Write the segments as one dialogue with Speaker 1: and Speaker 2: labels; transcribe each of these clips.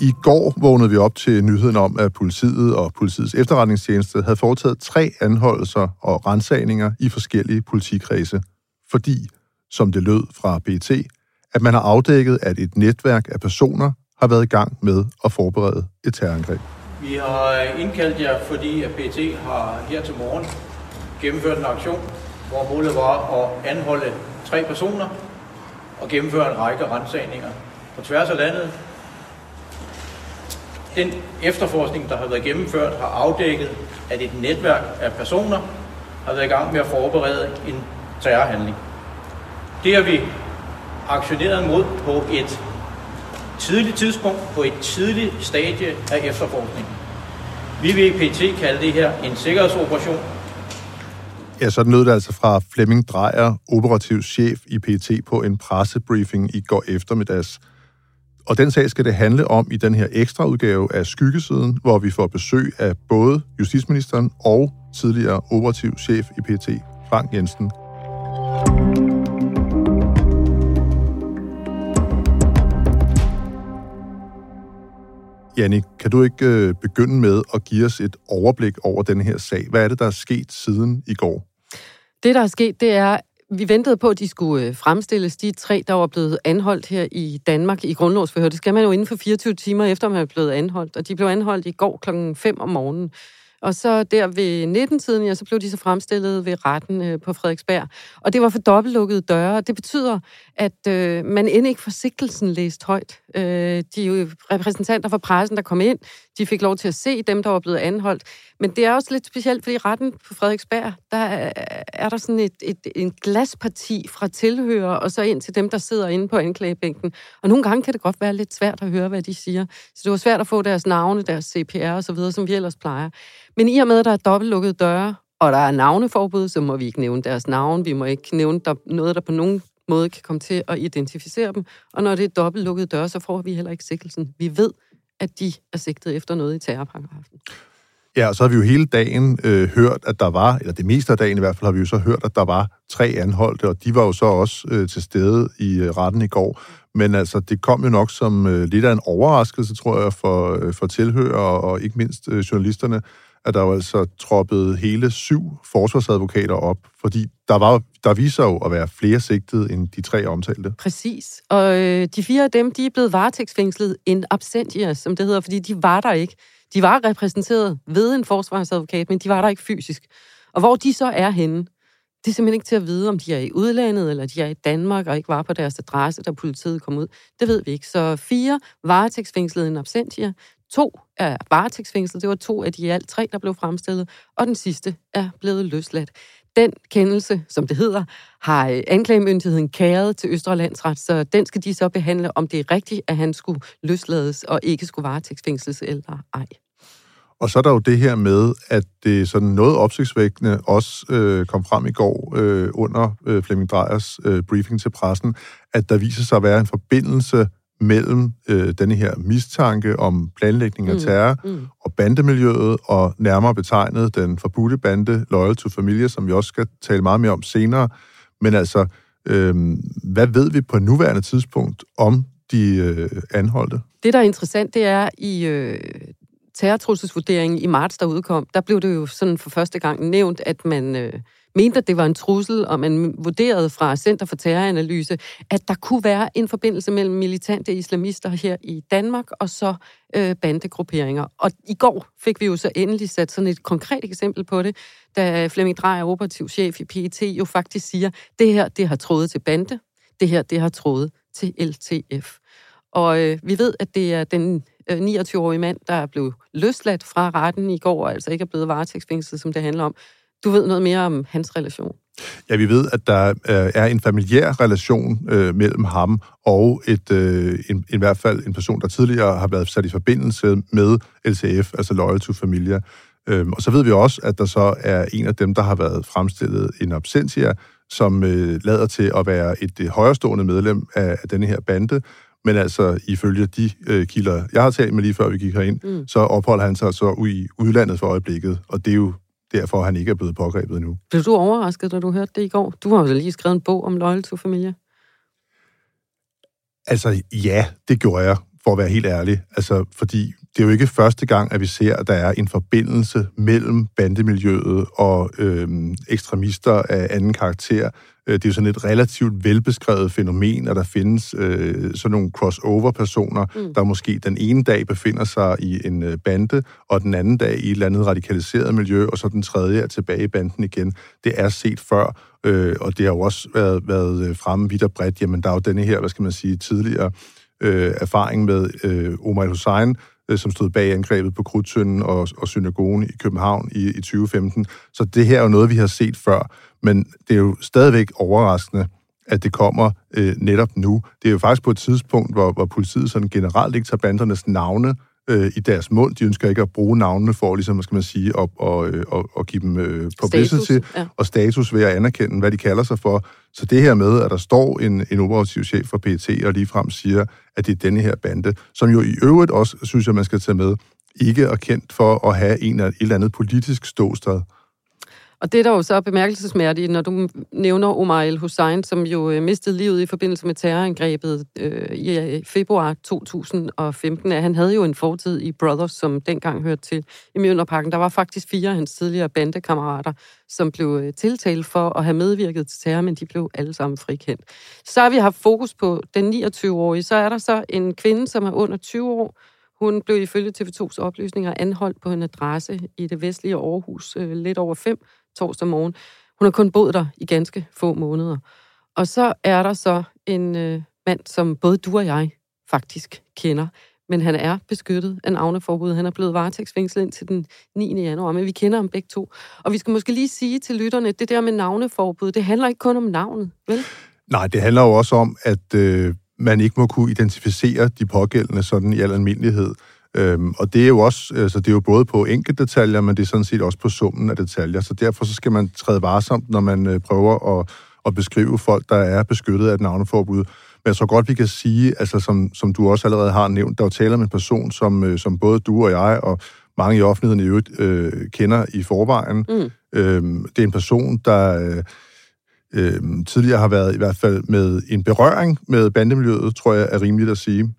Speaker 1: I går vågnede vi op til nyheden om, at politiet og politiets efterretningstjeneste havde foretaget tre anholdelser og rensagninger i forskellige politikredse, fordi, som det lød fra BT, at man har afdækket, at et netværk af personer har været i gang med at forberede et terrorangreb.
Speaker 2: Vi har indkaldt jer, fordi at PT har her til morgen gennemført en aktion, hvor målet var at anholde tre personer og gennemføre en række rensagninger på tværs af landet. Den efterforskning, der har været gennemført, har afdækket, at et netværk af personer har været i gang med at forberede en terrorhandling. Det har vi aktioneret mod på et tidligt tidspunkt, på et tidligt stadie af efterforskningen. Vi vil i PT kalde det her en sikkerhedsoperation.
Speaker 1: Ja, så lød det altså fra Flemming Drejer, operativ chef i PT på en pressebriefing i går eftermiddags. Og den sag skal det handle om i den her ekstra udgave af Skyggesiden, hvor vi får besøg af både justitsministeren og tidligere operativ chef i PT, Frank Jensen. Jannik, kan du ikke øh, begynde med at give os et overblik over den her sag? Hvad er det, der er sket siden i går?
Speaker 3: Det, der er sket, det er, vi ventede på, at de skulle øh, fremstilles, de tre, der var blevet anholdt her i Danmark i grundlovsforhør. Det skal man jo inden for 24 timer efter, man er blevet anholdt. Og de blev anholdt i går klokken 5 om morgenen. Og så der ved 19-tiden, ja, så blev de så fremstillet ved retten øh, på Frederiksberg. Og det var for dobbeltlukkede døre. Det betyder, at øh, man end ikke får sigtelsen læst højt. Øh, de repræsentanter for pressen, der kom ind, de fik lov til at se dem, der var blevet anholdt. Men det er også lidt specielt, fordi retten på Frederiksberg, der er, der sådan et, et, en glasparti fra tilhører, og så ind til dem, der sidder inde på anklagebænken. Og nogle gange kan det godt være lidt svært at høre, hvad de siger. Så det var svært at få deres navne, deres CPR og så videre, som vi ellers plejer. Men i og med, at der er dobbeltlukkede døre, og der er navneforbud, så må vi ikke nævne deres navn. Vi må ikke nævne der, noget, der på nogen måde kan komme til at identificere dem. Og når det er dobbeltlukkede døre, så får vi heller ikke sigtelsen. Vi ved, at de er sigtet efter noget i terrorparagrafen.
Speaker 1: Ja, og så har vi jo hele dagen øh, hørt, at der var, eller det meste af dagen i hvert fald, har vi jo så hørt, at der var tre anholdte, og de var jo så også øh, til stede i øh, retten i går. Men altså, det kom jo nok som øh, lidt af en overraskelse, tror jeg, for, øh, for tilhører og, og ikke mindst øh, journalisterne, at der var altså troppet hele syv forsvarsadvokater op, fordi der, var, der viser jo at være flere sigtede end de tre omtalte.
Speaker 3: Præcis. Og øh, de fire af dem, de er blevet varetægtsfængslet in absentia, som det hedder, fordi de var der ikke. De var repræsenteret ved en forsvarsadvokat, men de var der ikke fysisk. Og hvor de så er henne, det er simpelthen ikke til at vide, om de er i udlandet, eller de er i Danmark, og ikke var på deres adresse, da politiet kom ud. Det ved vi ikke. Så fire varetægtsfængslede in absentia, to er varetægtsfængslet, det var to af de i alt tre, der blev fremstillet, og den sidste er blevet løsladt. Den kendelse, som det hedder, har øh, anklagemyndigheden kæret til Østre Landsret, så den skal de så behandle, om det er rigtigt, at han skulle løslades og ikke skulle varetægtsfængsles eller ej.
Speaker 1: Og så er der jo det her med, at det sådan noget opsigtsvækkende også øh, kom frem i går øh, under øh, Flemming Drejers øh, briefing til pressen, at der viser sig at være en forbindelse mellem øh, denne her mistanke om planlægning af terror mm, mm. og bandemiljøet, og nærmere betegnet den forbudte bande Loyal to Familia, som vi også skal tale meget mere om senere. Men altså, øh, hvad ved vi på nuværende tidspunkt om de øh, anholdte?
Speaker 3: Det, der er interessant, det er i øh, terrortrusselsvurderingen i marts, der udkom, der blev det jo sådan for første gang nævnt, at man øh, mente, at det var en trussel, og man vurderede fra Center for Terroranalyse, at der kunne være en forbindelse mellem militante islamister her i Danmark og så øh, bandegrupperinger. Og i går fik vi jo så endelig sat sådan et konkret eksempel på det, da Flemming Drejer, operativ chef i PET, jo faktisk siger, det her, det har trådet til bande, det her, det har trådet til LTF. Og øh, vi ved, at det er den øh, 29-årige mand, der er blevet løsladt fra retten i går, og altså ikke er blevet varetægtsfængslet, som det handler om. Du ved noget mere om hans relation.
Speaker 1: Ja, vi ved, at der øh, er en familiær relation øh, mellem ham og et, øh, en, i hvert fald en person, der tidligere har været sat i forbindelse med LTF, altså Loyal to Familia. Øhm, og så ved vi også, at der så er en af dem, der har været fremstillet en absentia, som øh, lader til at være et øh, højrestående medlem af, af denne her bande, men altså ifølge de øh, kilder, jeg har talt med lige før vi gik herind, mm. så opholder han sig så i udlandet for øjeblikket, og det er jo derfor, at han ikke er blevet pågrebet endnu.
Speaker 3: Blev du overrasket, da du hørte det i går? Du har jo lige skrevet en bog om Loyal to Familia.
Speaker 1: Altså, ja, det gjorde jeg, for at være helt ærlig. Altså, fordi det er jo ikke første gang, at vi ser, at der er en forbindelse mellem bandemiljøet og øhm, ekstremister af anden karakter. Øh, det er jo sådan et relativt velbeskrevet fænomen, at der findes øh, sådan nogle crossover-personer, mm. der måske den ene dag befinder sig i en øh, bande, og den anden dag i et eller andet radikaliseret miljø, og så den tredje er tilbage i banden igen. Det er set før, øh, og det har jo også været, været øh, fremme vidt og bredt. Jamen, der er jo denne her, hvad skal man sige, tidligere øh, erfaring med øh, Omar Hussein, Øh, som stod bag angrebet på Krudtsønden og, og synagogen i København i, i 2015. Så det her er jo noget, vi har set før, men det er jo stadigvæk overraskende, at det kommer øh, netop nu. Det er jo faktisk på et tidspunkt, hvor, hvor politiet sådan generelt ikke tager bandernes navne øh, i deres mund. De ønsker ikke at bruge navnene for, ligesom, skal man sige, op og, øh, og, og give dem øh, publicity status, ja. og status ved at anerkende, hvad de kalder sig for. Så det her med, at der står en, en operativ chef for PET og ligefrem siger, at det er denne her bande, som jo i øvrigt også, synes jeg, man skal tage med, ikke er kendt for at have en et eller andet politisk ståsted.
Speaker 3: Og det er der jo så bemærkelsesmærdigt, når du nævner Omar El-Hussein, som jo øh, mistede livet i forbindelse med terrorangrebet øh, i øh, februar 2015. Han havde jo en fortid i Brothers, som dengang hørte til i Mjølnerparken. Der var faktisk fire af hans tidligere bandekammerater, som blev øh, tiltalt for at have medvirket til terror, men de blev alle sammen frikendt. Så har vi haft fokus på den 29-årige. Så er der så en kvinde, som er under 20 år, hun blev ifølge TV2's oplysninger anholdt på en adresse i det vestlige Aarhus øh, lidt over fem torsdag morgen. Hun har kun boet der i ganske få måneder. Og så er der så en øh, mand, som både du og jeg faktisk kender, men han er beskyttet af navneforbud. Han er blevet varetægtsfængslet ind til den 9. januar, men vi kender ham begge to. Og vi skal måske lige sige til lytterne, at det der med navneforbud, det handler ikke kun om navnet, vel?
Speaker 1: Nej, det handler jo også om, at øh, man ikke må kunne identificere de pågældende sådan i al almindelighed. Øhm, og det er jo også, altså det er jo både på enkelte detaljer, men det er sådan set også på summen af detaljer. Så derfor så skal man træde varsomt, når man øh, prøver at, at beskrive folk, der er beskyttet af et navneforbud. Men jeg tror godt, vi kan sige, altså som, som du også allerede har nævnt, der er jo tale om en person, som, øh, som både du og jeg og mange i offentligheden i øvrigt øh, kender i forvejen. Mm. Øhm, det er en person, der øh, øh, tidligere har været i hvert fald med en berøring med bandemiljøet, tror jeg er rimeligt at sige.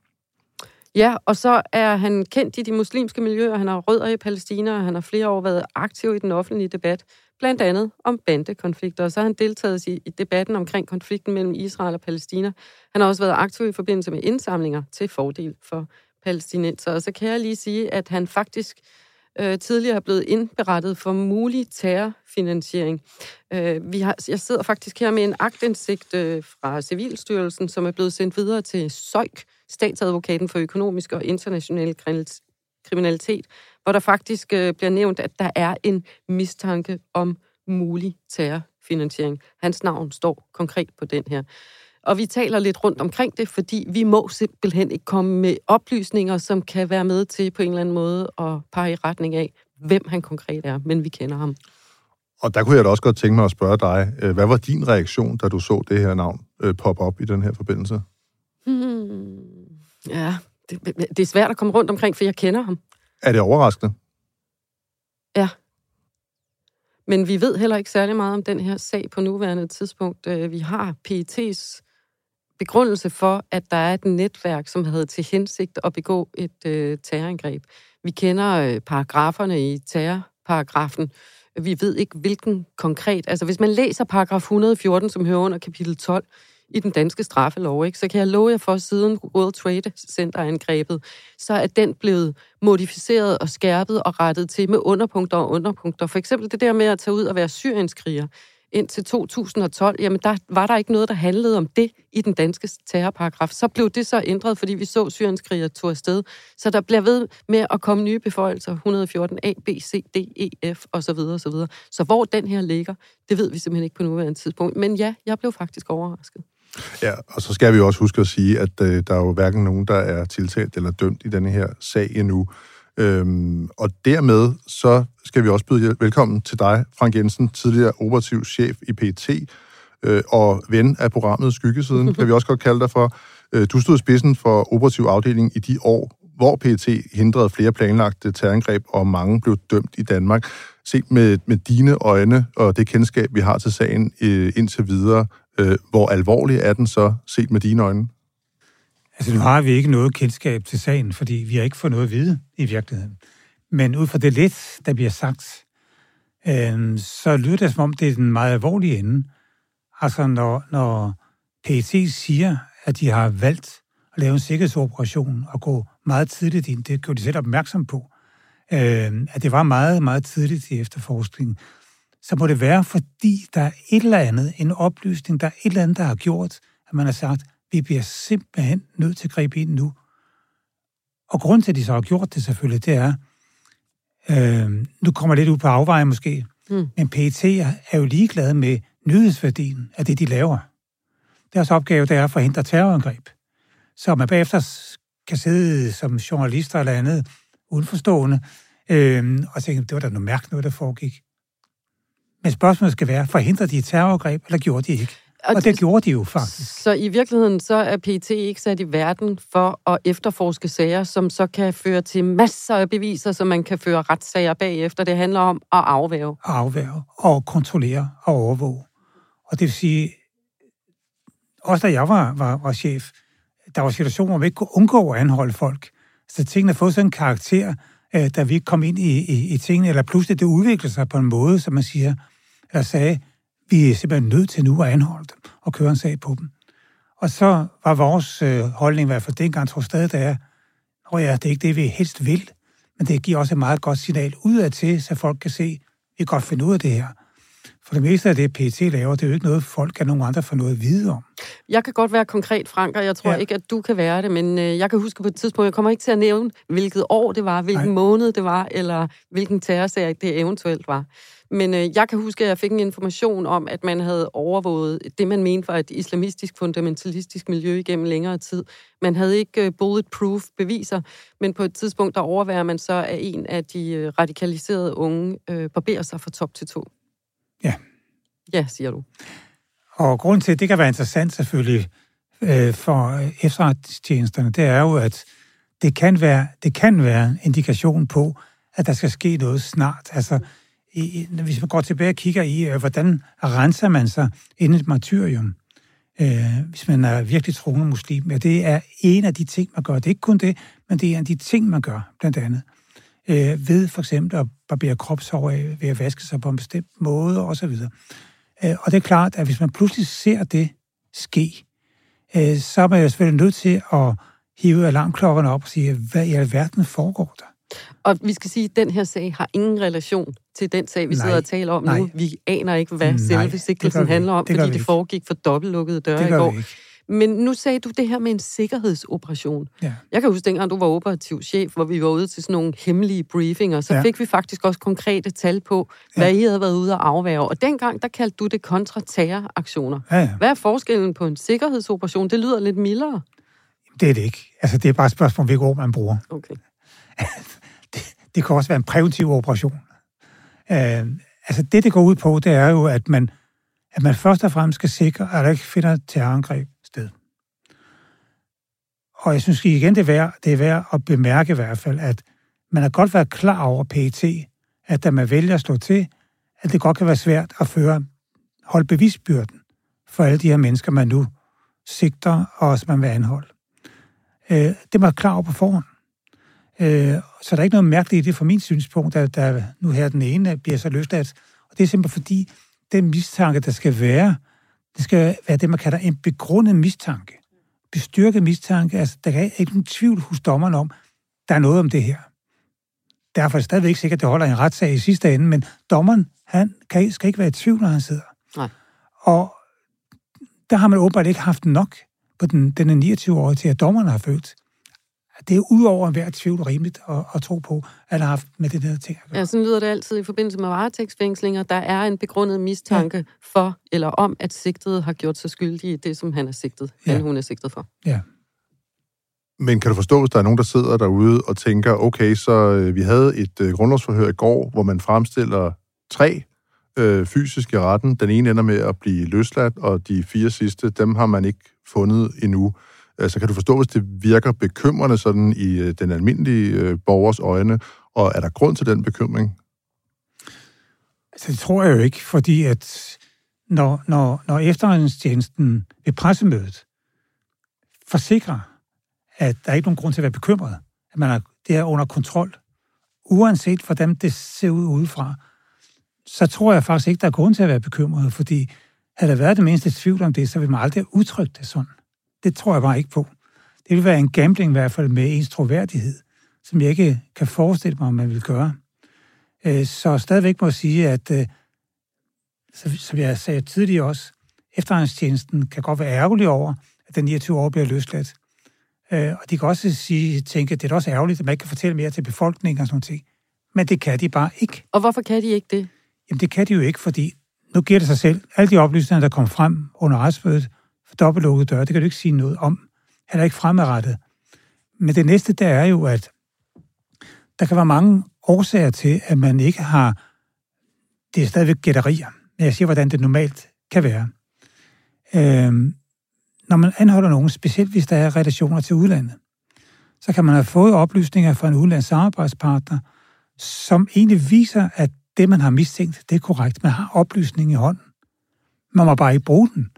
Speaker 3: Ja, og så er han kendt i de muslimske miljøer, han har rødder i Palæstina, og han har flere år været aktiv i den offentlige debat, blandt andet om bandekonflikter. Og så har han deltaget i, i debatten omkring konflikten mellem Israel og Palæstina. Han har også været aktiv i forbindelse med indsamlinger til fordel for palæstinenser. Og så kan jeg lige sige, at han faktisk øh, tidligere er blevet indberettet for mulig terrorfinansiering. Øh, vi har, jeg sidder faktisk her med en agtindsigt øh, fra Civilstyrelsen, som er blevet sendt videre til SØIK, statsadvokaten for økonomisk og international kriminalitet, hvor der faktisk øh, bliver nævnt, at der er en mistanke om mulig terrorfinansiering. Hans navn står konkret på den her. Og vi taler lidt rundt omkring det, fordi vi må simpelthen ikke komme med oplysninger, som kan være med til på en eller anden måde at pege i retning af, hvem han konkret er, men vi kender ham.
Speaker 1: Og der kunne jeg da også godt tænke mig at spørge dig, øh, hvad var din reaktion, da du så det her navn øh, poppe op i den her forbindelse?
Speaker 3: Hmm. Ja, det, det er svært at komme rundt omkring, for jeg kender ham.
Speaker 1: Er det overraskende?
Speaker 3: Ja. Men vi ved heller ikke særlig meget om den her sag på nuværende tidspunkt. Øh, vi har PET's begrundelse for, at der er et netværk, som havde til hensigt at begå et øh, terrorangreb. Vi kender øh, paragraferne i terrorparagrafen. Vi ved ikke, hvilken konkret... Altså, hvis man læser paragraf 114, som hører under kapitel 12, i den danske straffelov, ikke? så kan jeg love jer for, siden World Trade Center-angrebet, så er den blevet modificeret og skærpet og rettet til med underpunkter og underpunkter. For eksempel det der med at tage ud og være syrienskriger indtil 2012, jamen der var der ikke noget, der handlede om det i den danske terrorparagraf. Så blev det så ændret, fordi vi så syrienskriger tog afsted. Så der bliver ved med at komme nye beføjelser, 114 A, B, C, D, E, F osv. osv. Så hvor den her ligger, det ved vi simpelthen ikke på nuværende tidspunkt. Men ja, jeg blev faktisk overrasket.
Speaker 1: Ja, og så skal vi også huske at sige, at øh, der er jo hverken nogen, der er tiltalt eller dømt i denne her sag endnu. Øhm, og dermed så skal vi også byde velkommen til dig, Frank Jensen, tidligere operativ chef i PT øh, og ven af programmet Skyggesiden, kan vi også godt kalde dig for. Øh, du stod spidsen for operativ afdeling i de år, hvor PT hindrede flere planlagte terrorangreb, og mange blev dømt i Danmark. Set med, med dine øjne og det kendskab, vi har til sagen øh, indtil videre, øh, hvor alvorlig er den så, set med dine øjne?
Speaker 4: Altså, nu har vi ikke noget kendskab til sagen, fordi vi har ikke fået noget at vide i virkeligheden. Men ud fra det lidt, der bliver sagt, øh, så lyder det som om, det er den meget alvorlige ende. Altså, når, når PET siger, at de har valgt at lave en sikkerhedsoperation og gå meget tidligt ind, det gjorde de selv opmærksom på, øh, at det var meget, meget tidligt i efterforskningen, så må det være, fordi der er et eller andet, en oplysning, der er et eller andet, der har gjort, at man har sagt, vi bliver simpelthen nødt til at gribe ind nu. Og grunden til, at de så har gjort det selvfølgelig, det er, øh, nu kommer lidt ud på afveje måske, mm. men PET er jo ligeglade med nyhedsværdien af det, de laver. Deres opgave, det er at forhindre terrorangreb. Så man bagefter kan sidde som journalister eller andet udenforstående øh, og tænke, det var da noget mærkeligt noget, der foregik. Men spørgsmålet skal være, forhindrer de et terrorangreb, eller gjorde de ikke? Og, og det gjorde de jo faktisk.
Speaker 3: Så i virkeligheden så er PET ikke sat i verden for at efterforske sager, som så kan føre til masser af beviser, så man kan føre retssager bagefter. Det handler om at afværge. At
Speaker 4: afværge og kontrollere og overvåge. Og det vil sige, også da jeg var, var, var chef, der var situationer, hvor vi ikke kunne undgå at anholde folk. Så tingene har fået sådan en karakter, øh, da vi ikke kom ind i, i, i tingene, eller pludselig det udviklede sig på en måde, som man siger, eller sagde, vi er simpelthen nødt til nu at anholde dem og køre en sag på dem. Og så var vores øh, holdning, i hvert fald dengang, tror stadig, det er, at ja, det er ikke det, vi helst vil, men det giver også et meget godt signal udad til, så folk kan se, at vi kan godt finde ud af det her. For det meste af det, PET laver, det er jo ikke noget, folk kan nogen andre få noget at vide om.
Speaker 3: Jeg kan godt være konkret, Frank, og jeg tror ja. ikke, at du kan være det, men øh, jeg kan huske på et tidspunkt, jeg kommer ikke til at nævne, hvilket år det var, hvilken Nej. måned det var, eller hvilken terrorsag det eventuelt var. Men øh, jeg kan huske, at jeg fik en information om, at man havde overvåget det, man mente var et islamistisk, fundamentalistisk miljø igennem længere tid. Man havde ikke øh, bulletproof beviser, men på et tidspunkt, der overværer man så, at en af de øh, radikaliserede unge øh, barberer sig fra top til to.
Speaker 4: Ja.
Speaker 3: Ja, siger du.
Speaker 4: Og grund til, at det kan være interessant selvfølgelig øh, for efterretningstjenesterne, det er jo, at det kan være, det kan være indikation på, at der skal ske noget snart. Altså, i, hvis man går tilbage og kigger i, øh, hvordan renser man sig inden et martyrium, øh, hvis man er virkelig troende muslim, ja, det er en af de ting, man gør. Det er ikke kun det, men det er en af de ting, man gør, blandt andet. Øh, ved for eksempel at barbere kropshår af, ved at vaske sig på en bestemt måde, osv. Øh, og det er klart, at hvis man pludselig ser det ske, øh, så er man jo selvfølgelig nødt til at hive alarmklokkerne op og sige, hvad i alverden foregår der?
Speaker 3: Og vi skal sige, at den her sag har ingen relation til den sag, vi nej, sidder og taler om nej. nu. Vi aner ikke, hvad nej, selve sigtelsen handler om, det fordi det foregik for dobbeltlukkede døre i går. Men nu sagde du det her med en sikkerhedsoperation. Ja. Jeg kan huske, dengang du var operativ chef, hvor vi var ude til sådan nogle hemmelige briefinger, så ja. fik vi faktisk også konkrete tal på, hvad ja. I havde været ude at afværge. Og dengang, der kaldte du det kontraterroraktioner. Ja, ja. Hvad er forskellen på en sikkerhedsoperation? Det lyder lidt mildere.
Speaker 4: Det er det ikke. Altså, det er bare et spørgsmål, hvilket ord man bruger.
Speaker 3: Okay.
Speaker 4: det, kan også være en præventiv operation. Øh, altså, det, det går ud på, det er jo, at man, at man først og fremmest skal sikre, at der ikke finder terrorangreb sted. Og jeg synes igen, det er, værd, det er værd at bemærke i hvert fald, at man har godt været klar over PET, at da man vælger at slå til, at det godt kan være svært at føre, holde bevisbyrden for alle de her mennesker, man nu sigter, og som man vil anholde. Øh, det var klar over på forhånd. Øh, så der er ikke noget mærkeligt i det fra min synspunkt, at der nu her den ene bliver så løsladt. Og det er simpelthen fordi, den mistanke, der skal være, det skal være det, man kalder en begrundet mistanke. Bestyrket mistanke, altså der er ikke nogen tvivl hos dommeren om, der er noget om det her. Derfor er det stadigvæk sikkert, at det holder en retssag i sidste ende, men dommeren, han kan, skal ikke være i tvivl, når han sidder.
Speaker 3: Nej.
Speaker 4: Og der har man åbenbart ikke haft nok på den, den 29-årige til, at dommeren har følt, det er udover hver tvivl rimeligt at, at tro på, at han har haft med det der ting at
Speaker 3: gøre. Ja, sådan lyder det altid i forbindelse med varetægtsfængslinger. Der er en begrundet mistanke ja. for eller om, at sigtede har gjort sig skyldig i det, som han er sigtet, ja. han hun er sigtet for.
Speaker 4: Ja.
Speaker 1: Men kan du forstå, hvis der er nogen, der sidder derude og tænker, okay, så øh, vi havde et øh, grundlovsforhør i går, hvor man fremstiller tre øh, fysisk i retten. Den ene ender med at blive løsladt, og de fire sidste, dem har man ikke fundet endnu. Så kan du forstå, hvis det virker bekymrende sådan i øh, den almindelige øh, borgers øjne, og er der grund til den bekymring?
Speaker 4: Altså, det tror jeg jo ikke, fordi at når, når, når efterretningstjenesten ved pressemødet forsikrer, at der er ikke nogen grund til at være bekymret, at man er, det er under kontrol, uanset hvordan det ser ud udefra, så tror jeg faktisk ikke, der er grund til at være bekymret, fordi havde der været det mindste tvivl om det, så ville man aldrig have udtrykt det sådan. Det tror jeg bare ikke på. Det vil være en gambling i hvert fald med ens troværdighed, som jeg ikke kan forestille mig, om man vil gøre. Øh, så stadigvæk må jeg sige, at øh, som jeg sagde tidligere også, efterretningstjenesten kan godt være ærgerlig over, at den 29 år bliver løsladt. Øh, og de kan også sige, tænke, at det er også ærgerligt, at man ikke kan fortælle mere til befolkningen og sådan noget. Men det kan de bare ikke.
Speaker 3: Og hvorfor kan de ikke det?
Speaker 4: Jamen det kan de jo ikke, fordi nu giver det sig selv. Alle de oplysninger, der kom frem under retsmødet dobbeltlukkede døre, det kan du ikke sige noget om. Heller ikke fremadrettet. Men det næste, der er jo, at der kan være mange årsager til, at man ikke har... Det er stadigvæk gætterier, men jeg siger, hvordan det normalt kan være. Øhm, når man anholder nogen, specielt hvis der er relationer til udlandet, så kan man have fået oplysninger fra en udlands samarbejdspartner, som egentlig viser, at det, man har mistænkt, det er korrekt. Man har oplysning i hånden. Man må bare ikke bruge den,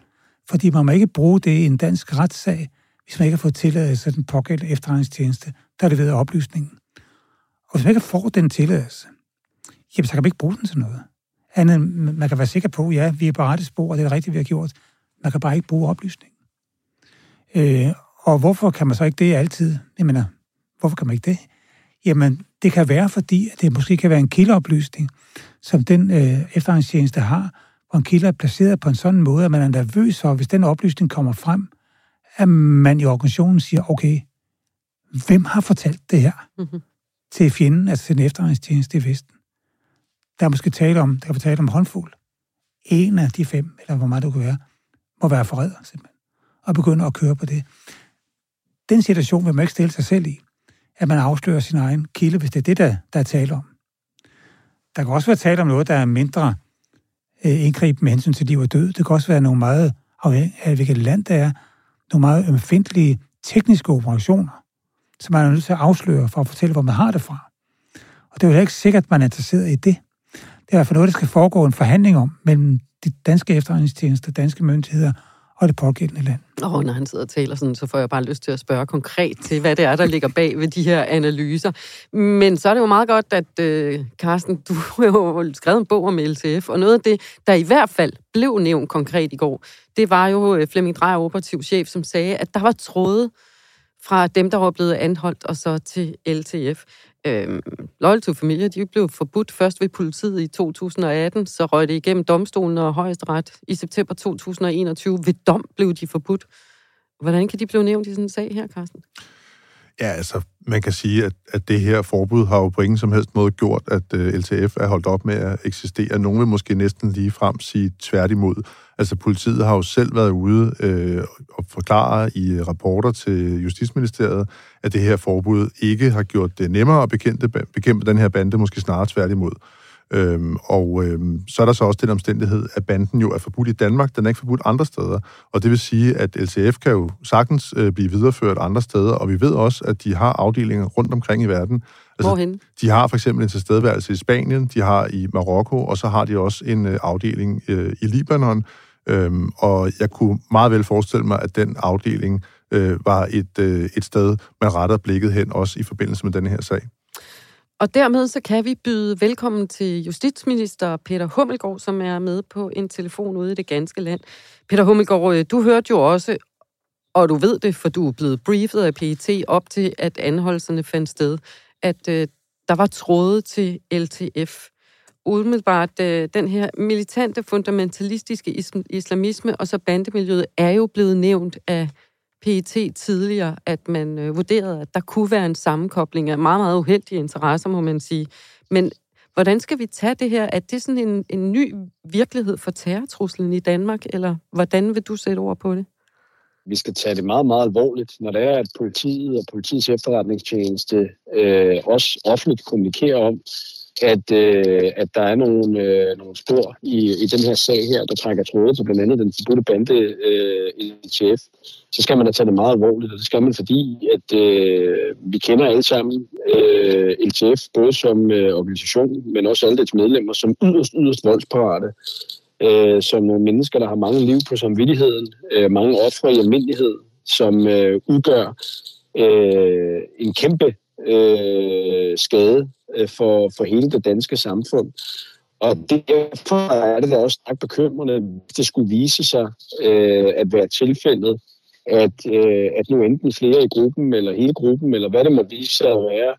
Speaker 4: fordi man må ikke bruge det i en dansk retssag, hvis man ikke har fået tilladelse af den pågældende efterretningstjeneste, der er leveret oplysningen. Og hvis man ikke får den tilladelse, jamen, så kan man ikke bruge den til noget. Andet, man kan være sikker på, ja, vi er på rette spor, og det er rigtigt, vi har gjort. Man kan bare ikke bruge oplysningen. Øh, og hvorfor kan man så ikke det altid? Jeg mener, hvorfor kan man ikke det? Jamen, det kan være, fordi det måske kan være en kildeoplysning, som den øh, efterretningstjeneste har, hvor en kilde er placeret på en sådan måde, at man er nervøs for, hvis den oplysning kommer frem, at man i organisationen siger, okay, hvem har fortalt det her mm-hmm. til fjenden, altså til den efterretningstjeneste i Vesten? Der er måske tale om, der kan tale om håndfuld. En af de fem, eller hvor meget det kunne være, må være forræder, simpelthen, og begynde at køre på det. Den situation vil man ikke stille sig selv i at man afslører sin egen kilde, hvis det er det, der, der er tale om. Der kan også være tale om noget, der er mindre øh, indgreb med hensyn til liv og død. Det kan også være nogle meget, afhængig af hvilket land det er, nogle meget ømfindtlige tekniske operationer, som man er nødt til at afsløre for at fortælle, hvor man har det fra. Og det er jo ikke sikkert, at man er interesseret i det. Det er i hvert fald noget, der skal foregå en forhandling om mellem de danske efterretningstjenester, danske myndigheder og det pågældende land.
Speaker 3: Og når han sidder og taler sådan, så får jeg bare lyst til at spørge konkret til, hvad det er, der ligger bag ved de her analyser. Men så er det jo meget godt, at øh, Carsten, du har jo skrevet en bog om LTF, og noget af det, der i hvert fald blev nævnt konkret i går, det var jo øh, Flemming Drejer, operativ chef, som sagde, at der var tråde fra dem, der var blevet anholdt, og så til LTF. Øhm, Loyal to Familia, de blev forbudt først ved politiet i 2018, så røg det igennem domstolen og højesteret i september 2021. Ved dom blev de forbudt. Hvordan kan de blive nævnt i sådan en sag her, Carsten?
Speaker 1: Ja, altså, man kan sige, at, at det her forbud har jo på ingen som helst måde gjort, at øh, uh, LTF er holdt op med at eksistere. Nogle vil måske næsten lige frem sige tværtimod. Altså, politiet har jo selv været ude øh, og forklare i rapporter til Justitsministeriet, at det her forbud ikke har gjort det nemmere at bekæmpe, bekæmpe den her bande, måske snarere tværtimod. Øhm, og øhm, så er der så også den omstændighed, at banden jo er forbudt i Danmark, den er ikke forbudt andre steder. Og det vil sige, at LTF kan jo sagtens øh, blive videreført andre steder, og vi ved også, at de har afdelinger rundt omkring i verden.
Speaker 3: Altså, Hvorhen?
Speaker 1: De har for eksempel en tilstedeværelse i Spanien, de har i Marokko, og så har de også en øh, afdeling øh, i Libanon. Øhm, og jeg kunne meget vel forestille mig, at den afdeling øh, var et, øh, et sted, man retter blikket hen, også i forbindelse med denne her sag.
Speaker 3: Og dermed så kan vi byde velkommen til justitsminister Peter Hummelgaard, som er med på en telefon ude i det ganske land. Peter Hummelgaard, øh, du hørte jo også, og du ved det, for du er blevet briefet af PET op til, at anholdelserne fandt sted, at øh, der var tråde til LTF. Umiddelbart, øh, den her militante, fundamentalistiske islamisme og så bandemiljøet er jo blevet nævnt af PET tidligere, at man øh, vurderede, at der kunne være en sammenkobling af meget, meget uheldige interesser, må man sige. Men hvordan skal vi tage det her? Er det sådan en, en ny virkelighed for terrortruslen i Danmark, eller hvordan vil du sætte ord på det?
Speaker 5: vi skal tage det meget, meget alvorligt, når det er, at politiet og politiets efterretningstjeneste øh, også offentligt kommunikerer om, at, øh, at der er nogle, øh, nogle spor i, i den her sag her, der trækker tråde til blandt andet den forbudte bande øh, chef, så skal man da tage det meget alvorligt, og det skal man, fordi at øh, vi kender alle sammen øh, LTF, både som øh, organisation, men også alle dets medlemmer, som yderst, yderst voldsparate, øh, som nogle mennesker, der har mange liv på samvittigheden, øh, mange ofre i almindelighed, som øh, udgør øh, en kæmpe øh, skade øh, for, for hele det danske samfund. Og derfor er det da også stærkt bekymrende, hvis det skulle vise sig øh, at være tilfældet, at, øh, at nu enten flere i gruppen, eller hele gruppen, eller hvad det må vise sig at være,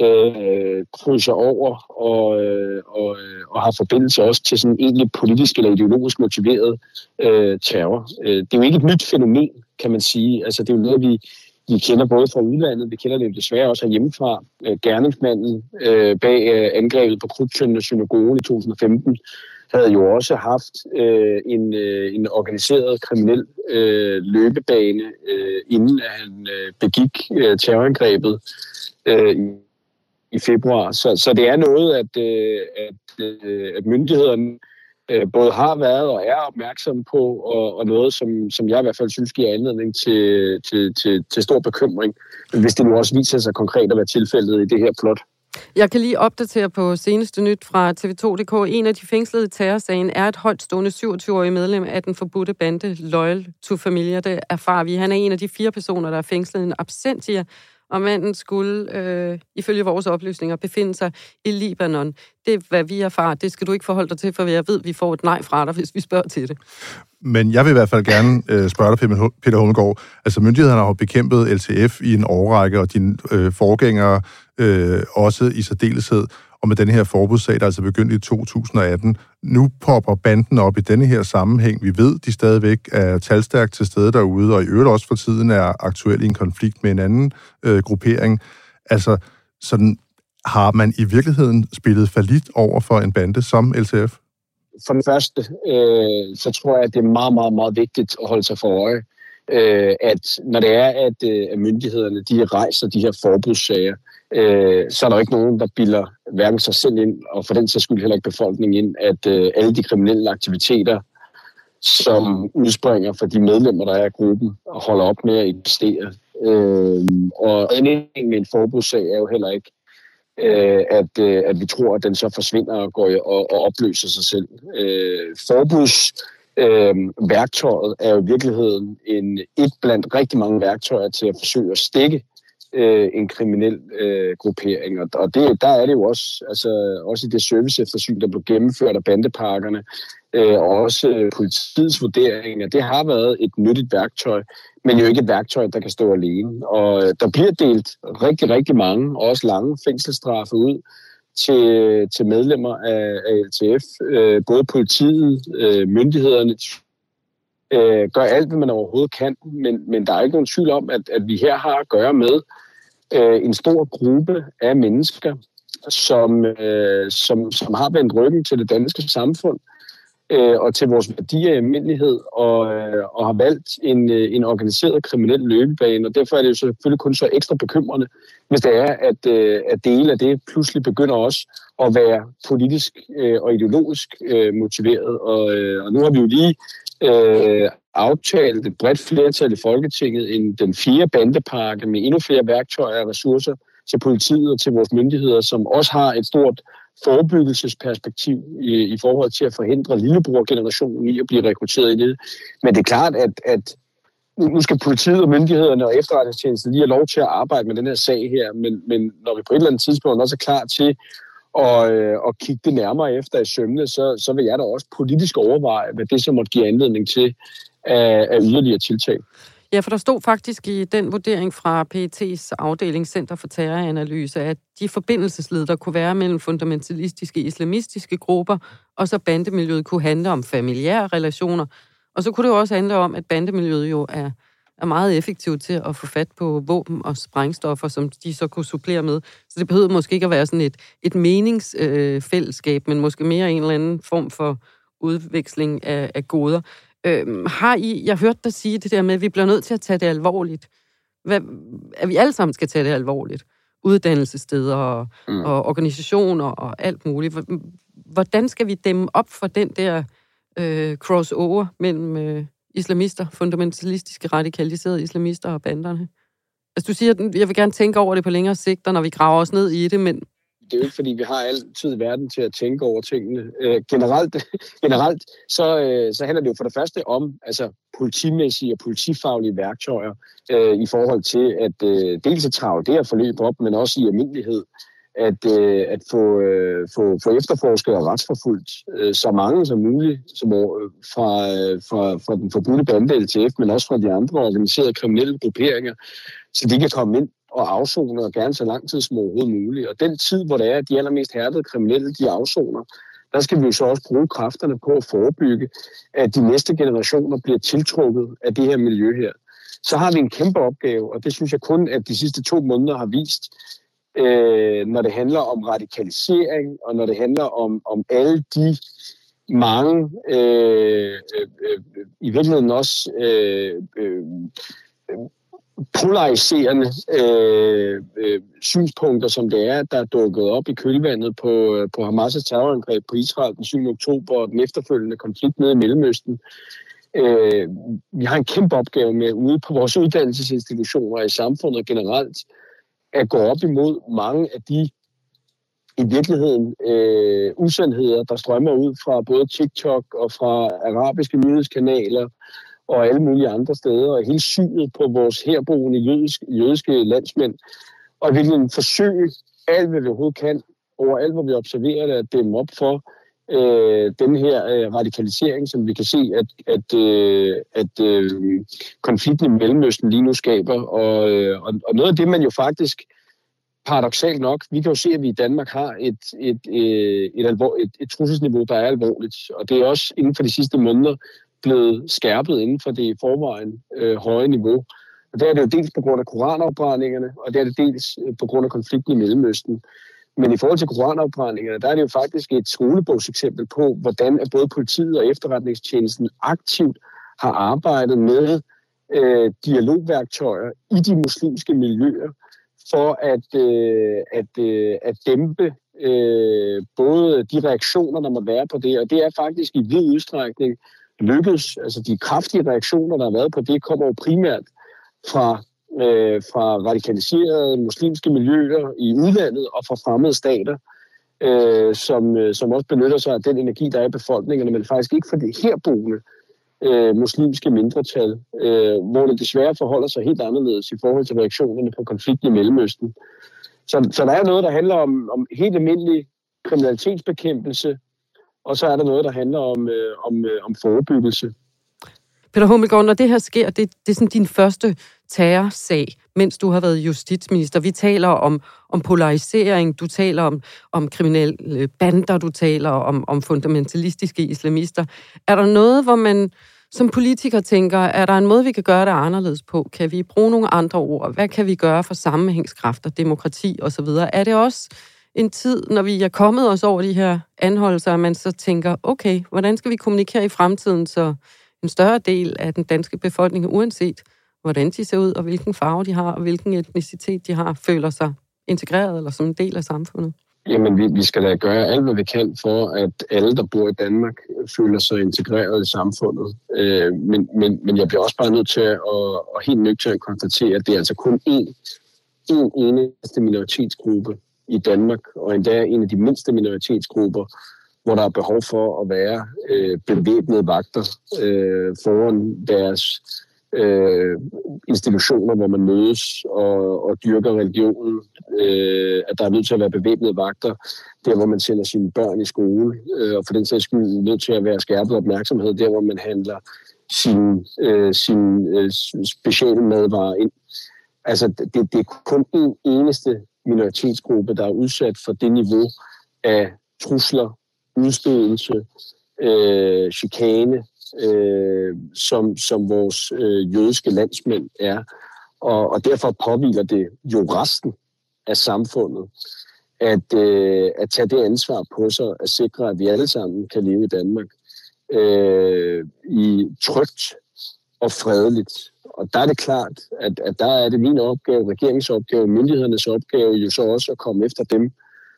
Speaker 5: øh, krydser over og, øh, og, øh, og har forbindelse også til sådan egentlig politisk eller ideologisk motiveret øh, terror. Øh, det er jo ikke et nyt fænomen, kan man sige. Altså, det er jo noget, vi, vi kender både fra udlandet, vi kender det desværre også herhjemmefra. Øh, gerningsmanden øh, bag øh, angrebet på Krudtønden synagogen i 2015 havde jo også haft øh, en, øh, en organiseret kriminel øh, løbebane, øh, inden han øh, begik øh, terrorangrebet øh, i, i februar. Så, så det er noget, at, øh, at, øh, at myndighederne øh, både har været og er opmærksom på, og, og noget, som, som jeg i hvert fald synes giver anledning til, til, til, til stor bekymring, hvis det nu også viser sig konkret at være tilfældet i det her plot.
Speaker 3: Jeg kan lige opdatere på seneste nyt fra TV2.dk. En af de fængslede i terrorsagen er et højtstående 27-årig medlem af den forbudte bande Loyal to Familia. Det erfarer vi. Han er en af de fire personer, der er fængslet en absentia og manden skulle, øh, ifølge vores oplysninger, befinde sig i Libanon. Det er, hvad vi erfarer. Det skal du ikke forholde dig til, for jeg ved, at vi får et nej fra dig, hvis vi spørger til det.
Speaker 1: Men jeg vil i hvert fald gerne øh, spørge dig, Peter Holmgaard. Altså, myndighederne har jo bekæmpet LTF i en årrække, og dine øh, forgængere øh, også i særdeleshed og med den her forbudssag, der altså begyndte i 2018. Nu popper banden op i denne her sammenhæng. Vi ved, de stadigvæk er talstærkt til stede derude, og i øvrigt også for tiden er aktuel i en konflikt med en anden øh, gruppering. Altså, sådan, har man i virkeligheden spillet falit over for en bande som LTF?
Speaker 5: For det første, øh, så tror jeg, at det er meget, meget, meget vigtigt at holde sig for øje, øh, at når det er, at, øh, at myndighederne de rejser de her forbudssager, øh, så er der jo ikke nogen, der bilder hverken sig selv ind, og for den sags skyld heller ikke befolkningen ind, at øh, alle de kriminelle aktiviteter, som udspringer fra de medlemmer, der er i gruppen, og holder op med at investere. Øh, og redningen med en forbudssag er jo heller ikke, øh, at, øh, at vi tror, at den så forsvinder og går og, og opløser sig selv. Øh, forbuds øh, værktøjet er jo i virkeligheden en, et blandt rigtig mange værktøjer til at forsøge at stikke øh, en kriminel øh, gruppering. Og, og det, der er det jo også, altså, også i det serviceeftersyn, der blev gennemført af bandeparkerne, øh, og også øh, politiets vurdering, at det har været et nyttigt værktøj, men jo ikke et værktøj, der kan stå alene. Og øh, der bliver delt rigtig, rigtig mange, og også lange fængselsstraffe ud til, til medlemmer af, af LTF. Øh, både politiet, øh, myndighederne, øh, gør alt, hvad man overhovedet kan, men, men der er ikke nogen tvivl om, at, at vi her har at gøre med øh, en stor gruppe af mennesker, som, øh, som, som har vendt ryggen til det danske samfund øh, og til vores værdier i almindelighed, og, øh, og har valgt en, øh, en organiseret kriminel løbebane, og derfor er det jo selvfølgelig kun så ekstra bekymrende, hvis det er, at, øh, at dele af det pludselig begynder også at være politisk øh, og ideologisk øh, motiveret. Og, øh, og nu har vi jo lige øh, aftalt et bredt flertal i Folketinget en, den fire bandepakke med endnu flere værktøjer og ressourcer til politiet og til vores myndigheder, som også har et stort forebyggelsesperspektiv i, i forhold til at forhindre lillebror-generationen i at blive rekrutteret i det. Men det er klart, at, at nu skal politiet og myndighederne og efterretningstjenesten lige have lov til at arbejde med den her sag her, men, men når vi på et eller andet tidspunkt også er klar til og, øh, og kigge det nærmere efter i sømne, så, så vil jeg da også politisk overveje, hvad det så måtte give anledning til af, af yderligere tiltag.
Speaker 3: Ja, for der stod faktisk i den vurdering fra PET's afdeling Center for Terroranalyse, at de forbindelsesled, der kunne være mellem fundamentalistiske islamistiske grupper, og så bandemiljøet kunne handle om familiære relationer. Og så kunne det jo også handle om, at bandemiljøet jo er er meget effektiv til at få fat på våben og sprængstoffer, som de så kunne supplere med. Så det behøver måske ikke at være sådan et, et meningsfællesskab, øh, men måske mere en eller anden form for udveksling af, af goder. Øh, har I, jeg hørte dig sige det der med, at vi bliver nødt til at tage det alvorligt. Hvad, at vi alle sammen skal tage det alvorligt. Uddannelsessteder og, mm. og organisationer og alt muligt. Hvordan skal vi dæmme op for den der øh, crossover mellem øh, islamister, fundamentalistiske, radikaliserede islamister og banderne? Altså du siger, jeg vil gerne tænke over det på længere sigt, når vi graver os ned i det, men
Speaker 5: det er jo ikke, fordi vi har altid verden til at tænke over tingene. Øh, generelt generelt så, øh, så handler det jo for det første om altså, politimæssige og politifaglige værktøjer øh, i forhold til at øh, dels at trage det her forløb op, men også i almindelighed at, øh, at få, øh, få, få efterforsket og retsforfulgt øh, så mange som muligt som, øh, fra, øh, fra, fra den forbudte bande LTF, men også fra de andre organiserede kriminelle grupperinger, så de kan komme ind og afsoner, og gerne så lang tid som overhovedet muligt. Og den tid, hvor det er, at de allermest hærdede kriminelle, de afsoner, der skal vi jo så også bruge kræfterne på at forebygge, at de næste generationer bliver tiltrukket af det her miljø her. Så har vi en kæmpe opgave, og det synes jeg kun, at de sidste to måneder har vist, øh, når det handler om radikalisering, og når det handler om, om alle de mange, øh, øh, øh, øh i virkeligheden også øh, øh, polariserende øh, øh, synspunkter, som det er, der er dukket op i kølvandet på, øh, på Hamas' terrorangreb på Israel den 7. oktober og den efterfølgende konflikt nede i Mellemøsten. Øh, vi har en kæmpe opgave med ude på vores uddannelsesinstitutioner og i samfundet generelt at gå op imod mange af de i virkeligheden øh, usandheder, der strømmer ud fra både TikTok og fra arabiske nyhedskanaler, og alle mulige andre steder, og hele synet på vores herboende jødiske, jødiske landsmænd, og virkelig forsøge alt, hvad vi overhovedet kan, over alt, hvor vi observerer det, at dæmme op for øh, den her øh, radikalisering, som vi kan se, at, at, øh, at øh, konflikten i Mellemøsten lige nu skaber. Og, øh, og, og noget af det, man jo faktisk paradoxalt nok, vi kan jo se, at vi i Danmark har et, et, et, et, alvor, et, et trusselsniveau, der er alvorligt. Og det er også inden for de sidste måneder blevet skærpet inden for det i forvejen øh, høje niveau. Og det er det jo dels på grund af koranafbrændingerne, og det er det dels øh, på grund af konflikten i Mellemøsten. Men i forhold til koranafbrændingerne, der er det jo faktisk et skolebogseksempel på, hvordan at både politiet og efterretningstjenesten aktivt har arbejdet med øh, dialogværktøjer i de muslimske miljøer, for at, øh, at, øh, at dæmpe øh, både de reaktioner, der må være på det, og det er faktisk i vid udstrækning lykkedes. Altså de kraftige reaktioner, der har været på det, kommer jo primært fra, øh, fra radikaliserede muslimske miljøer i udlandet og fra fremmede stater, øh, som, øh, som også benytter sig af den energi, der er i befolkningerne, men faktisk ikke for det herboende øh, muslimske mindretal, øh, hvor det desværre forholder sig helt anderledes i forhold til reaktionerne på konflikten i Mellemøsten. Så, så der er noget, der handler om, om helt almindelig kriminalitetsbekæmpelse, og så er der noget, der handler om, øh, om, øh, om forebyggelse.
Speaker 3: Peter Hummelgaard, når det her sker, det, det er sådan din første terrorsag, mens du har været justitsminister. Vi taler om, om polarisering, du taler om, om kriminelle bander, du taler om, om fundamentalistiske islamister. Er der noget, hvor man som politiker tænker, er der en måde, vi kan gøre det anderledes på? Kan vi bruge nogle andre ord? Hvad kan vi gøre for sammenhængskræfter, demokrati osv.? Er det også en tid, når vi er kommet os over de her anholdelser, at man så tænker, okay, hvordan skal vi kommunikere i fremtiden, så en større del af den danske befolkning, uanset hvordan de ser ud, og hvilken farve de har, og hvilken etnicitet de har, føler sig integreret eller som en del af samfundet?
Speaker 5: Jamen, vi, vi skal da gøre alt, hvad vi kan for, at alle, der bor i Danmark, føler sig integreret i samfundet. Øh, men, men, men jeg bliver også bare nødt til at, og, og helt nødt til at konstatere, at det er altså kun én, én eneste minoritetsgruppe, i Danmark, og endda en af de mindste minoritetsgrupper, hvor der er behov for at være øh, bevæbnede vagter øh, foran deres øh, institutioner, hvor man mødes og, og dyrker religionen, øh, at der er nødt til at være bevæbnede vagter, der hvor man sender sine børn i skole, øh, og for den sags skyld nødt til at være skærpet opmærksomhed, der hvor man handler sin, øh, sin øh, specielle madvarer ind. Altså, det, det er kun den eneste minoritetsgruppe, der er udsat for det niveau af trusler, udstødelse, øh, chikane, øh, som, som vores øh, jødiske landsmænd er. Og, og derfor påviler det jo resten af samfundet at, øh, at tage det ansvar på sig at sikre, at vi alle sammen kan leve i Danmark øh, i, trygt og fredeligt. Og der er det klart, at, at der er det min opgave, regeringsopgave, myndighedernes opgave jo så også at komme efter dem,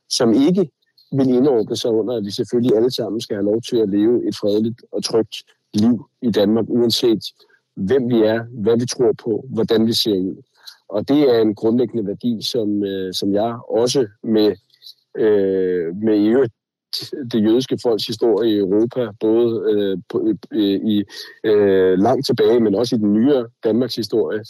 Speaker 5: som ikke vil indordne sig under, at vi selvfølgelig alle sammen skal have lov til at leve et fredeligt og trygt liv i Danmark, uanset hvem vi er, hvad vi tror på, hvordan vi ser ud. Og det er en grundlæggende værdi, som, øh, som jeg også med, øh, med i øvrigt det jødiske folks historie i Europa, både øh, på, øh, i øh, langt tilbage, men også i den nyere Danmarks historie,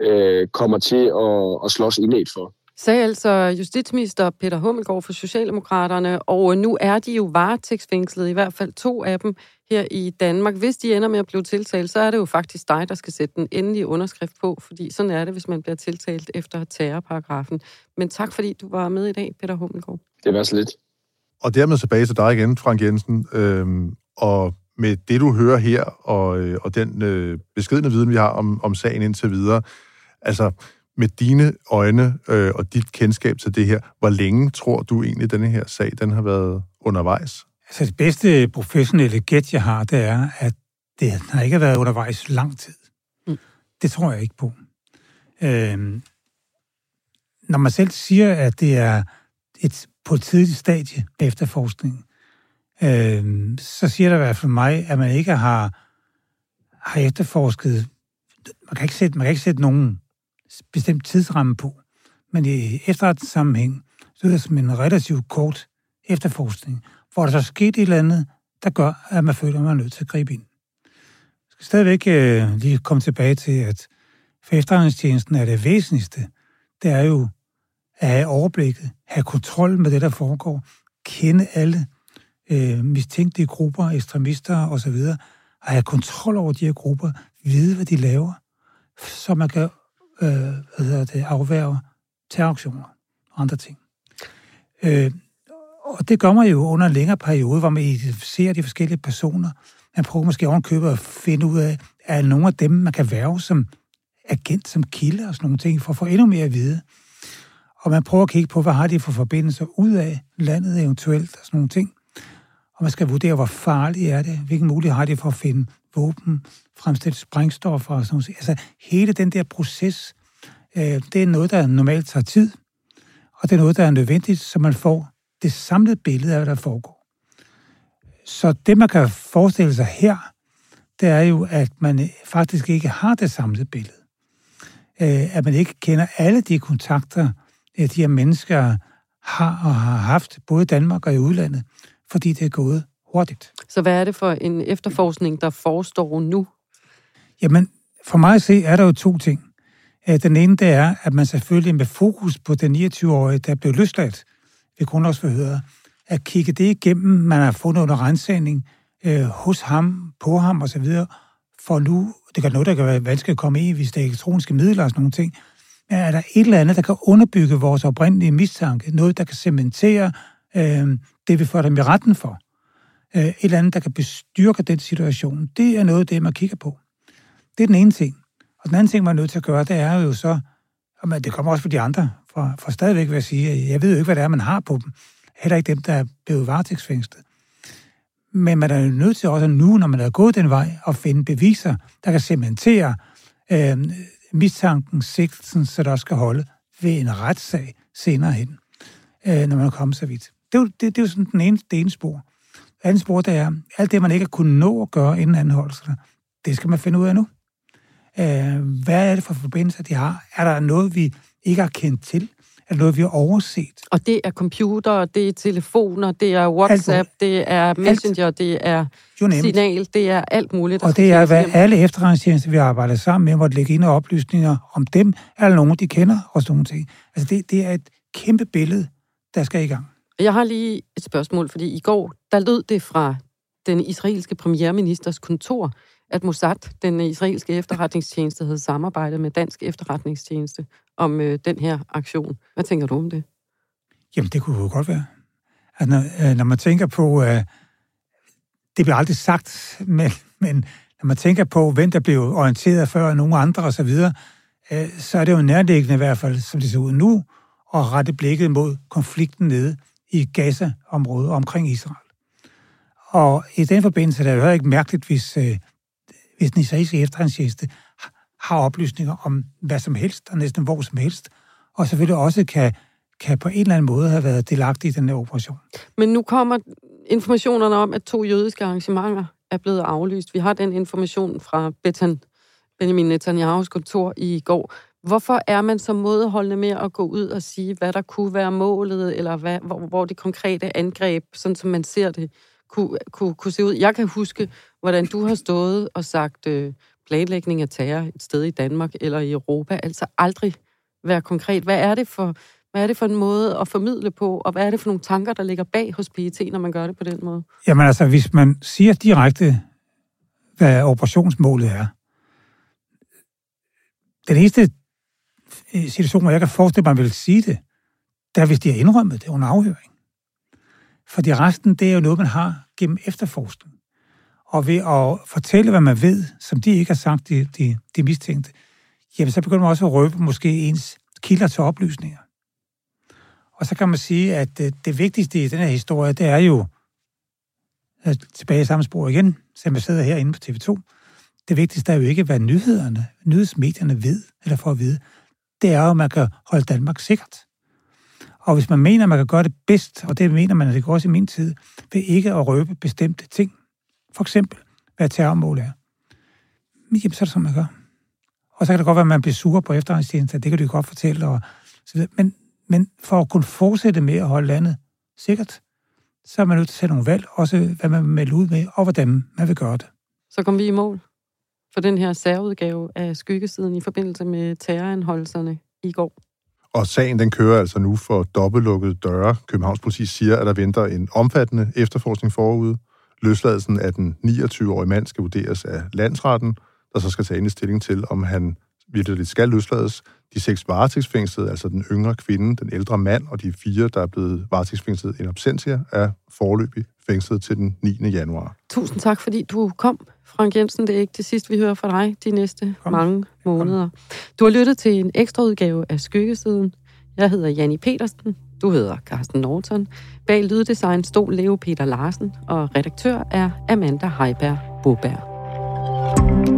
Speaker 5: øh, kommer til at, at slås indad for.
Speaker 3: Sagde altså justitsminister Peter Hummelgaard for Socialdemokraterne, og nu er de jo varetægtsfængslet, i hvert fald to af dem her i Danmark. Hvis de ender med at blive tiltalt, så er det jo faktisk dig, der skal sætte den endelige underskrift på, fordi sådan er det, hvis man bliver tiltalt efter terrorparagrafen. Men tak, fordi du var med i dag, Peter Hummelgaard.
Speaker 5: Det var så lidt.
Speaker 1: Og dermed tilbage til dig igen, Frank Jensen. Øhm, og med det, du hører her, og, øh, og den øh, beskedende viden, vi har om, om sagen indtil videre, altså med dine øjne øh, og dit kendskab til det her, hvor længe tror du egentlig, at denne her sag den har været undervejs?
Speaker 4: Altså det bedste professionelle gæt, jeg har, det er, at det har ikke været undervejs lang tid. Mm. Det tror jeg ikke på. Øhm, når man selv siger, at det er et på et tidligt stadie efterforskning, øh, så siger det i hvert fald mig, at man ikke har, har efterforsket, man kan, ikke sætte, man kan ikke sætte nogen bestemt tidsramme på, men i efterretningssammenhæng, så er det som en relativt kort efterforskning, hvor der så sket et eller andet, der gør, at man føler, at man er nødt til at gribe ind. Jeg skal stadigvæk øh, lige komme tilbage til, at for efterretningstjenesten er det væsentligste, det er jo at have overblikket, have kontrol med det, der foregår, kende alle øh, mistænkte grupper, ekstremister osv., at have kontrol over de her grupper, vide, hvad de laver, så man kan øh, hvad hedder det, afværge terroraktioner og andre ting. Øh, og det gør man jo under en længere periode, hvor man identificerer de forskellige personer. Man prøver måske ovenkøbet at finde ud af, er nogle af dem, man kan værve som agent, som kilde og sådan nogle ting, for at få endnu mere at vide. Og man prøver at kigge på, hvad har de for forbindelser ud af landet eventuelt og sådan nogle ting. Og man skal vurdere, hvor farligt er det, hvilken mulighed har de for at finde våben, fremstille sprængstoffer og sådan noget. Altså hele den der proces, øh, det er noget, der normalt tager tid, og det er noget, der er nødvendigt, så man får det samlede billede af, hvad der foregår. Så det, man kan forestille sig her, det er jo, at man faktisk ikke har det samlede billede. Øh, at man ikke kender alle de kontakter, de her mennesker har og har haft, både i Danmark og i udlandet, fordi det er gået hurtigt.
Speaker 3: Så hvad er det for en efterforskning, der forestår nu?
Speaker 4: Jamen, for mig at se, er der jo to ting. Øh, den ene, det er, at man selvfølgelig med fokus på den 29-årige, der blev løsladt ved grundlovsforhøret, at kigge det igennem, man har fundet under rensagning øh, hos ham, på ham osv., for nu, det kan noget, der kan være vanskeligt at komme i, hvis der er elektroniske midler og sådan nogle ting, men er der et eller andet, der kan underbygge vores oprindelige mistanke, noget, der kan cementere øh, det, vi får dem i retten for, øh, et eller andet, der kan bestyrke den situation, det er noget af det, man kigger på. Det er den ene ting. Og den anden ting, man er nødt til at gøre, det er jo så, og det kommer også for de andre, for, for stadigvæk vil jeg sige, at jeg ved jo ikke, hvad det er, man har på dem. Heller ikke dem, der er blevet varetægtsfængslet. Men man er jo nødt til også nu, når man er gået den vej, at finde beviser, der kan cementere øh, mistanken, sigtelsen, så der skal holde ved en retssag senere hen, øh, når man er kommet så vidt. Det er, jo, det, det er jo sådan den ene, det ene spor. Det andet spor, det er, alt det, man ikke har kunnet nå at gøre inden anholdelserne, det skal man finde ud af nu. Øh, hvad er det for forbindelser, de har? Er der noget, vi ikke har kendt til? Er noget, vi har overset?
Speaker 3: Og det er computer, det er telefoner, det er WhatsApp, det er Messenger, alt. det er signal, det er alt muligt.
Speaker 4: Og det er, hvad alle efterretningstjenester, vi arbejder sammen med, måtte lægge ind og oplysninger om dem, eller nogen, de kender, og sådan nogle ting. Altså, det, det er et kæmpe billede, der skal i gang.
Speaker 3: Jeg har lige et spørgsmål, fordi i går, der lød det fra den israelske premierministers kontor, at Mossad, den israelske efterretningstjeneste, havde samarbejdet med dansk efterretningstjeneste om øh, den her aktion. Hvad tænker du om det?
Speaker 4: Jamen, det kunne jo godt være. Altså, når, øh, når man tænker på, øh, det bliver aldrig sagt, men, men når man tænker på, hvem der blev orienteret før nogen andre osv., så, øh, så er det jo nærliggende i hvert fald, som det ser ud nu, at rette blikket mod konflikten nede i Gaza-området omkring Israel. Og i den forbindelse er det jo ikke mærkeligt, hvis, øh, hvis den israelske efterretningstjeneste har oplysninger om hvad som helst, og næsten hvor som helst, og selvfølgelig også kan, kan på en eller anden måde have været delagtig i den her operation.
Speaker 3: Men nu kommer informationerne om, at to jødiske arrangementer er blevet aflyst. Vi har den information fra Betan, Benjamin Netanyahu's kontor i går. Hvorfor er man så modholdende med at gå ud og sige, hvad der kunne være målet, eller hvad, hvor, hvor det konkrete angreb, sådan som man ser det, kunne, kunne, kunne se ud? Jeg kan huske, hvordan du har stået og sagt øh, planlægning af terror et sted i Danmark eller i Europa, altså aldrig være konkret. Hvad er det for, hvad er det for en måde at formidle på, og hvad er det for nogle tanker, der ligger bag hos PET, når man gør det på den måde?
Speaker 4: Jamen altså, hvis man siger direkte, hvad operationsmålet er, den eneste øh, situation, hvor jeg kan forestille mig, at man vil sige det, det er, hvis de har indrømmet det under afhøring. Fordi resten, det er jo noget, man har gennem efterforskning. Og ved at fortælle, hvad man ved, som de ikke har sagt, de, de, de mistænkte, jamen så begynder man også at røbe måske ens kilder til oplysninger. Og så kan man sige, at det, det vigtigste i den her historie, det er jo, øh, tilbage i samme spor igen, som jeg sidder herinde på TV2, det vigtigste er jo ikke, hvad nyhederne, nyhedsmedierne ved, eller får at vide. Det er jo, at man kan holde Danmark sikkert. Og hvis man mener, at man kan gøre det bedst, og det mener man, at det går også i min tid, ved ikke at røbe bestemte ting, for eksempel, hvad terrormål er, jamen, så er det sådan, man gør. Og så kan det godt være, at man bliver sur på efterretningstjenesten, det kan du godt fortælle, og så videre. Men, men for at kunne fortsætte med at holde landet sikkert, så er man nødt til at tage nogle valg, også hvad man vil melde ud med, og hvordan man vil gøre det.
Speaker 3: Så kom vi i mål for den her særudgave af Skyggesiden i forbindelse med terroranholdelserne i går.
Speaker 1: Og sagen den kører altså nu for dobbeltlukkede døre. Københavns politi siger, at der venter en omfattende efterforskning forude. Løsladelsen af den 29-årige mand skal vurderes af landsretten, der så skal tage en stilling til, om han virkelig skal løslades. De seks varetægtsfængslede, altså den yngre kvinde, den ældre mand og de fire, der er blevet varetægtsfængslet in absentia, er forløbig fængslet til den 9. januar.
Speaker 3: Tusind tak, fordi du kom, Frank Jensen. Det er ikke det sidste, vi hører fra dig de næste kom. mange måneder. Du har lyttet til en ekstra udgave af Skyggesiden. Jeg hedder Janni Petersen. Du hedder Carsten Norton. Bag lyddesign stod Leo Peter Larsen, og redaktør er Amanda Heiberg Boberg.